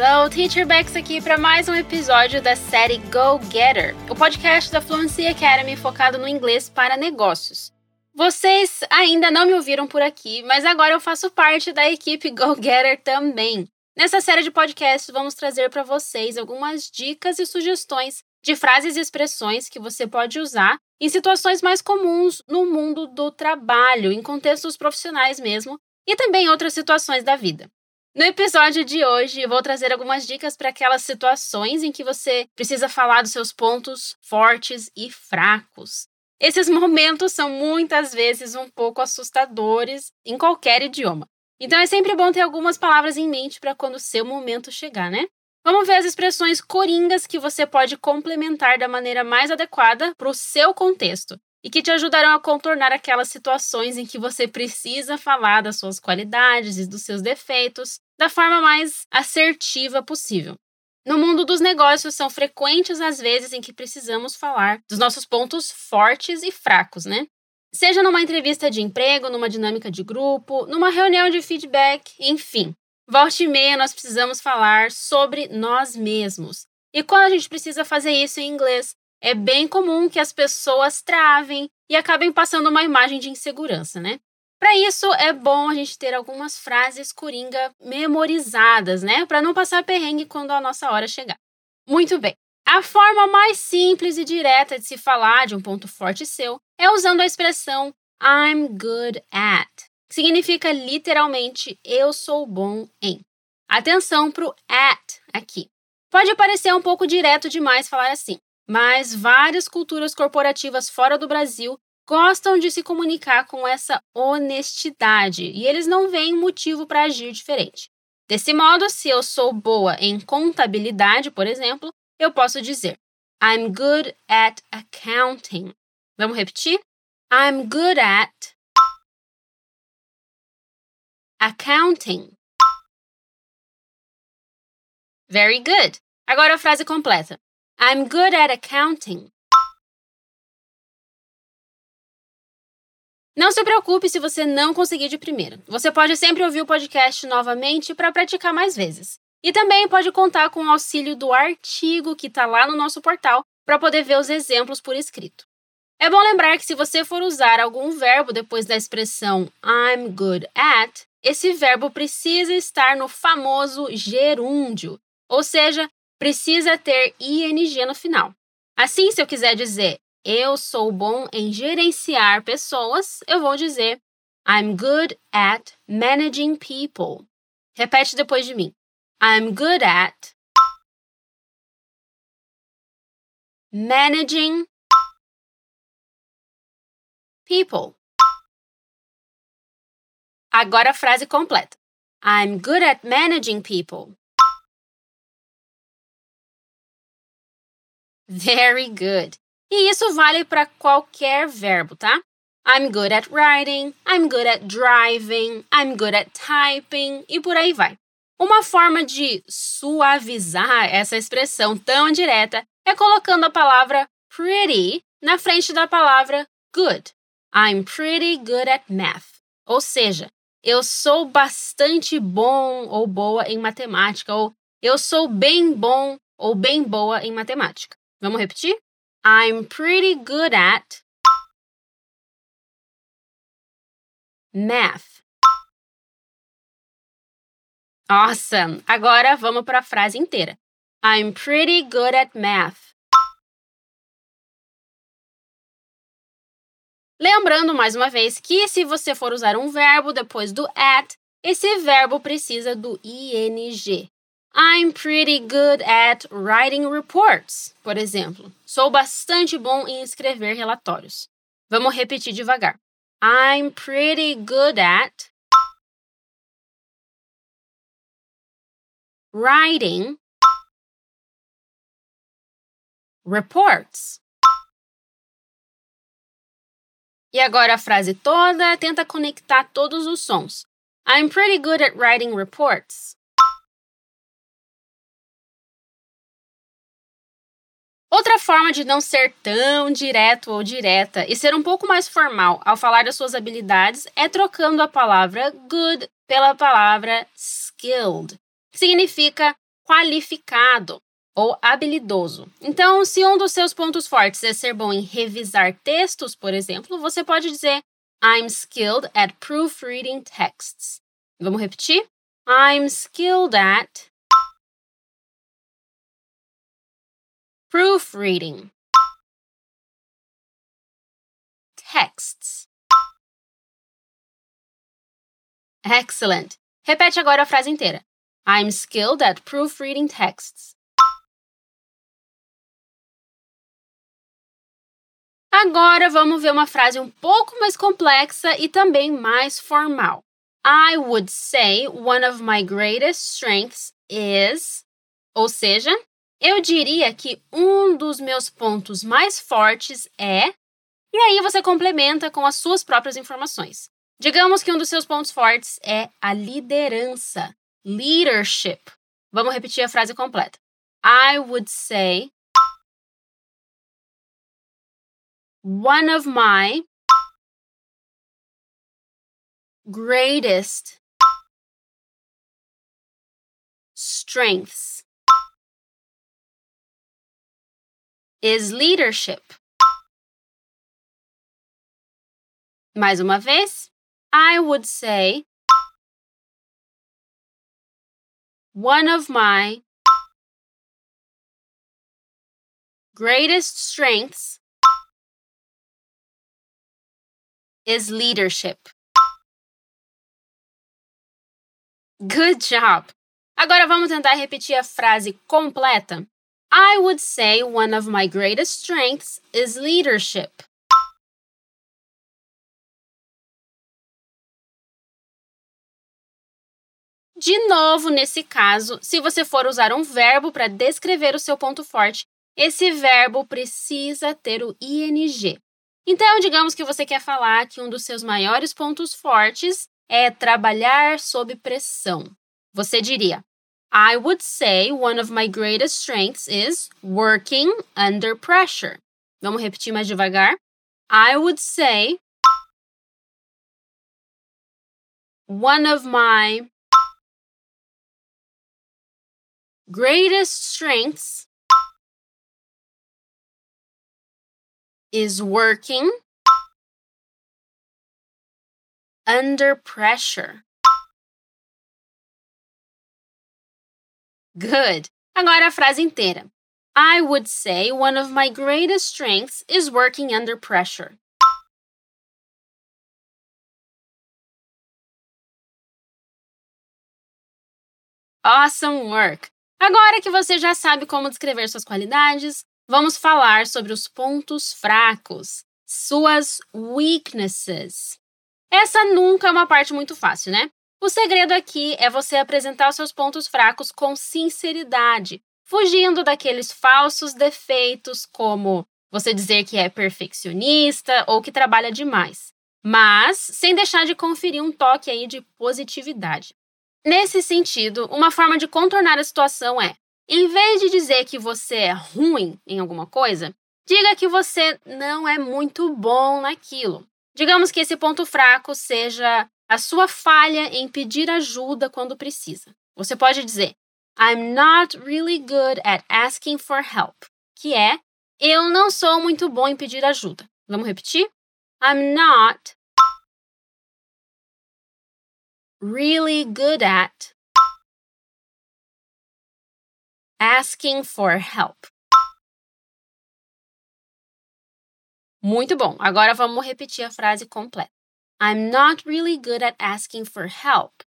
Hello, Teacher Bex aqui para mais um episódio da série Go Getter, o podcast da Fluency Academy focado no inglês para negócios. Vocês ainda não me ouviram por aqui, mas agora eu faço parte da equipe Go Getter também. Nessa série de podcasts, vamos trazer para vocês algumas dicas e sugestões de frases e expressões que você pode usar em situações mais comuns no mundo do trabalho, em contextos profissionais mesmo, e também outras situações da vida. No episódio de hoje, eu vou trazer algumas dicas para aquelas situações em que você precisa falar dos seus pontos fortes e fracos. Esses momentos são muitas vezes um pouco assustadores em qualquer idioma. Então é sempre bom ter algumas palavras em mente para quando o seu momento chegar, né? Vamos ver as expressões coringas que você pode complementar da maneira mais adequada para o seu contexto e que te ajudarão a contornar aquelas situações em que você precisa falar das suas qualidades e dos seus defeitos da forma mais assertiva possível. No mundo dos negócios, são frequentes as vezes em que precisamos falar dos nossos pontos fortes e fracos, né? Seja numa entrevista de emprego, numa dinâmica de grupo, numa reunião de feedback, enfim. Volte e meia, nós precisamos falar sobre nós mesmos. E quando a gente precisa fazer isso em inglês, é bem comum que as pessoas travem e acabem passando uma imagem de insegurança, né? Para isso, é bom a gente ter algumas frases coringa memorizadas, né? Para não passar perrengue quando a nossa hora chegar. Muito bem. A forma mais simples e direta de se falar de um ponto forte seu é usando a expressão I'm good at, que significa literalmente eu sou bom em. Atenção para o at aqui. Pode parecer um pouco direto demais falar assim, mas várias culturas corporativas fora do Brasil gostam de se comunicar com essa honestidade e eles não veem motivo para agir diferente. Desse modo, se eu sou boa em contabilidade, por exemplo, eu posso dizer I'm good at accounting. Vamos repetir? I'm good at accounting. Very good. Agora a frase completa. I'm good at accounting. Não se preocupe se você não conseguir de primeira. Você pode sempre ouvir o podcast novamente para praticar mais vezes. E também pode contar com o auxílio do artigo que está lá no nosso portal para poder ver os exemplos por escrito. É bom lembrar que se você for usar algum verbo depois da expressão I'm good at, esse verbo precisa estar no famoso gerúndio, ou seja, precisa ter ing no final. Assim, se eu quiser dizer eu sou bom em gerenciar pessoas, eu vou dizer I'm good at managing people. Repete depois de mim. I'm good at managing people. Agora a frase completa. I'm good at managing people. Very good. E isso vale para qualquer verbo, tá? I'm good at writing, I'm good at driving, I'm good at typing e por aí vai. Uma forma de suavizar essa expressão tão direta é colocando a palavra pretty na frente da palavra good. I'm pretty good at math. Ou seja, eu sou bastante bom ou boa em matemática, ou eu sou bem bom ou bem boa em matemática. Vamos repetir? I'm pretty good at math. Awesome! Agora vamos para a frase inteira. I'm pretty good at math. Lembrando mais uma vez que se você for usar um verbo depois do at, esse verbo precisa do ing. I'm pretty good at writing reports, por exemplo. Sou bastante bom em escrever relatórios. Vamos repetir devagar. I'm pretty good at writing reports. E agora a frase toda tenta conectar todos os sons. I'm pretty good at writing reports. Outra forma de não ser tão direto ou direta e ser um pouco mais formal ao falar das suas habilidades é trocando a palavra good pela palavra skilled, que significa qualificado ou habilidoso. Então, se um dos seus pontos fortes é ser bom em revisar textos, por exemplo, você pode dizer I'm skilled at proofreading texts. Vamos repetir? I'm skilled at proofreading texts. Excellent. Repete agora a frase inteira. I'm skilled at proofreading texts. Agora vamos ver uma frase um pouco mais complexa e também mais formal. I would say one of my greatest strengths is. Ou seja, eu diria que um dos meus pontos mais fortes é. E aí você complementa com as suas próprias informações. Digamos que um dos seus pontos fortes é a liderança, leadership. Vamos repetir a frase completa. I would say one of my greatest strengths is leadership. Mais uma vez, I would say one of my greatest strengths is leadership. Good job! Agora vamos tentar repetir a frase completa. I would say one of my greatest strengths is leadership. De novo, nesse caso, se você for usar um verbo para descrever o seu ponto forte, esse verbo precisa ter o ing. Então, digamos que você quer falar que um dos seus maiores pontos fortes é trabalhar sob pressão. Você diria: I would say one of my greatest strengths is working under pressure. Vamos repetir mais devagar. I would say one of my greatest strengths is working under pressure. Good. Agora a frase inteira. I would say one of my greatest strengths is working under pressure. Awesome work! Agora que você já sabe como descrever suas qualidades, vamos falar sobre os pontos fracos, suas weaknesses. Essa nunca é uma parte muito fácil, né? O segredo aqui é você apresentar seus pontos fracos com sinceridade, fugindo daqueles falsos defeitos como você dizer que é perfeccionista ou que trabalha demais, mas sem deixar de conferir um toque aí de positividade. Nesse sentido, uma forma de contornar a situação é, em vez de dizer que você é ruim em alguma coisa, diga que você não é muito bom naquilo. Digamos que esse ponto fraco seja a sua falha em pedir ajuda quando precisa. Você pode dizer I'm not really good at asking for help, que é eu não sou muito bom em pedir ajuda. Vamos repetir? I'm not really good at asking for help. Muito bom. Agora vamos repetir a frase completa. I'm not really good at asking for help.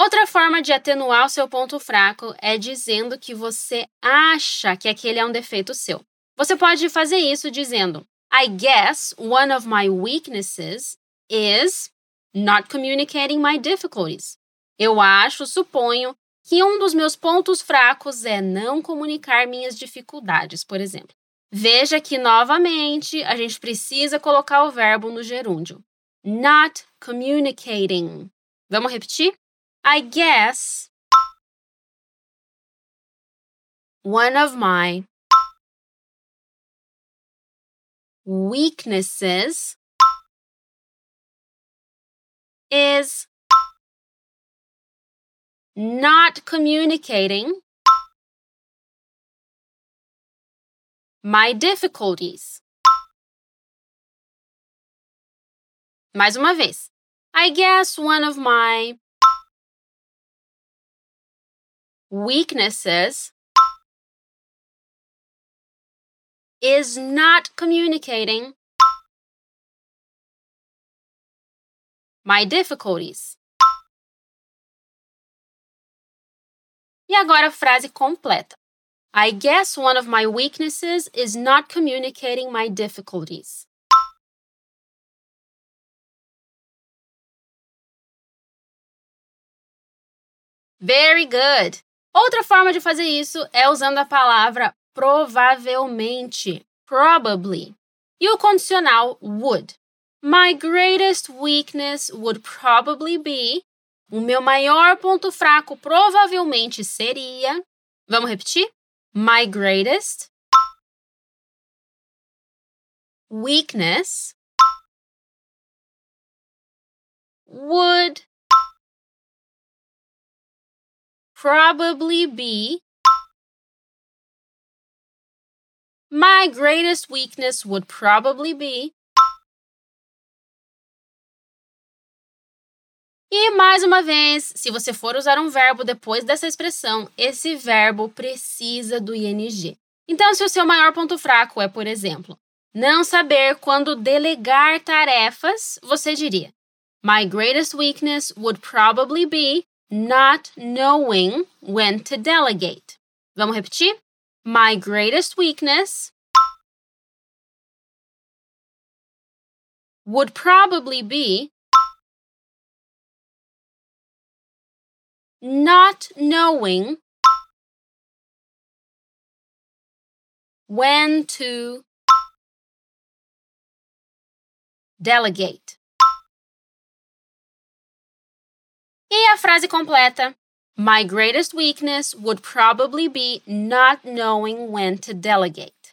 Outra forma de atenuar o seu ponto fraco é dizendo que você acha que aquele é um defeito seu. Você pode fazer isso dizendo: I guess one of my weaknesses is not communicating my difficulties. Eu acho, suponho, que um dos meus pontos fracos é não comunicar minhas dificuldades, por exemplo. Veja que, novamente, a gente precisa colocar o verbo no gerúndio. Not communicating. Vamos repetir? I guess one of my weaknesses is not communicating my difficulties. Mais uma vez. I guess one of my weaknesses is not communicating my difficulties. E agora a frase completa. I guess one of my weaknesses is not communicating my difficulties. Very good! Outra forma de fazer isso é usando a palavra provavelmente, probably, e o condicional would. My greatest weakness would probably be. O meu maior ponto fraco provavelmente seria. Vamos repetir? My greatest weakness would probably be my greatest weakness would probably be E mais uma vez, se você for usar um verbo depois dessa expressão, esse verbo precisa do ing. Então, se o seu maior ponto fraco é, por exemplo, não saber quando delegar tarefas, você diria: My greatest weakness would probably be not knowing when to delegate. Vamos repetir? My greatest weakness would probably be not knowing when to delegate. E a frase completa. My greatest weakness would probably be not knowing when to delegate.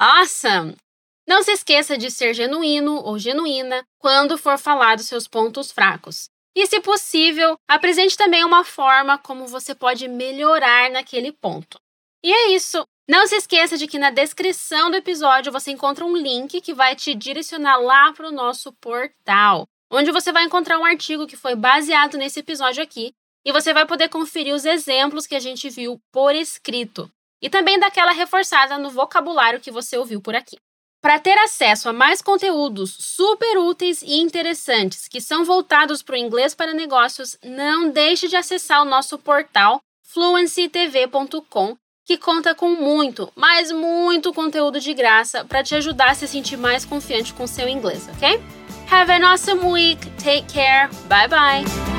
Awesome! Não se esqueça de ser genuíno ou genuína quando for falar dos seus pontos fracos. E, se possível, apresente também uma forma como você pode melhorar naquele ponto. E é isso! Não se esqueça de que na descrição do episódio você encontra um link que vai te direcionar lá para o nosso portal, onde você vai encontrar um artigo que foi baseado nesse episódio aqui e você vai poder conferir os exemplos que a gente viu por escrito e também daquela reforçada no vocabulário que você ouviu por aqui. Para ter acesso a mais conteúdos super úteis e interessantes que são voltados para o inglês para negócios, não deixe de acessar o nosso portal fluencytv.com que conta com muito, mas muito conteúdo de graça para te ajudar a se sentir mais confiante com seu inglês, ok? Have an awesome week. Take care. Bye bye.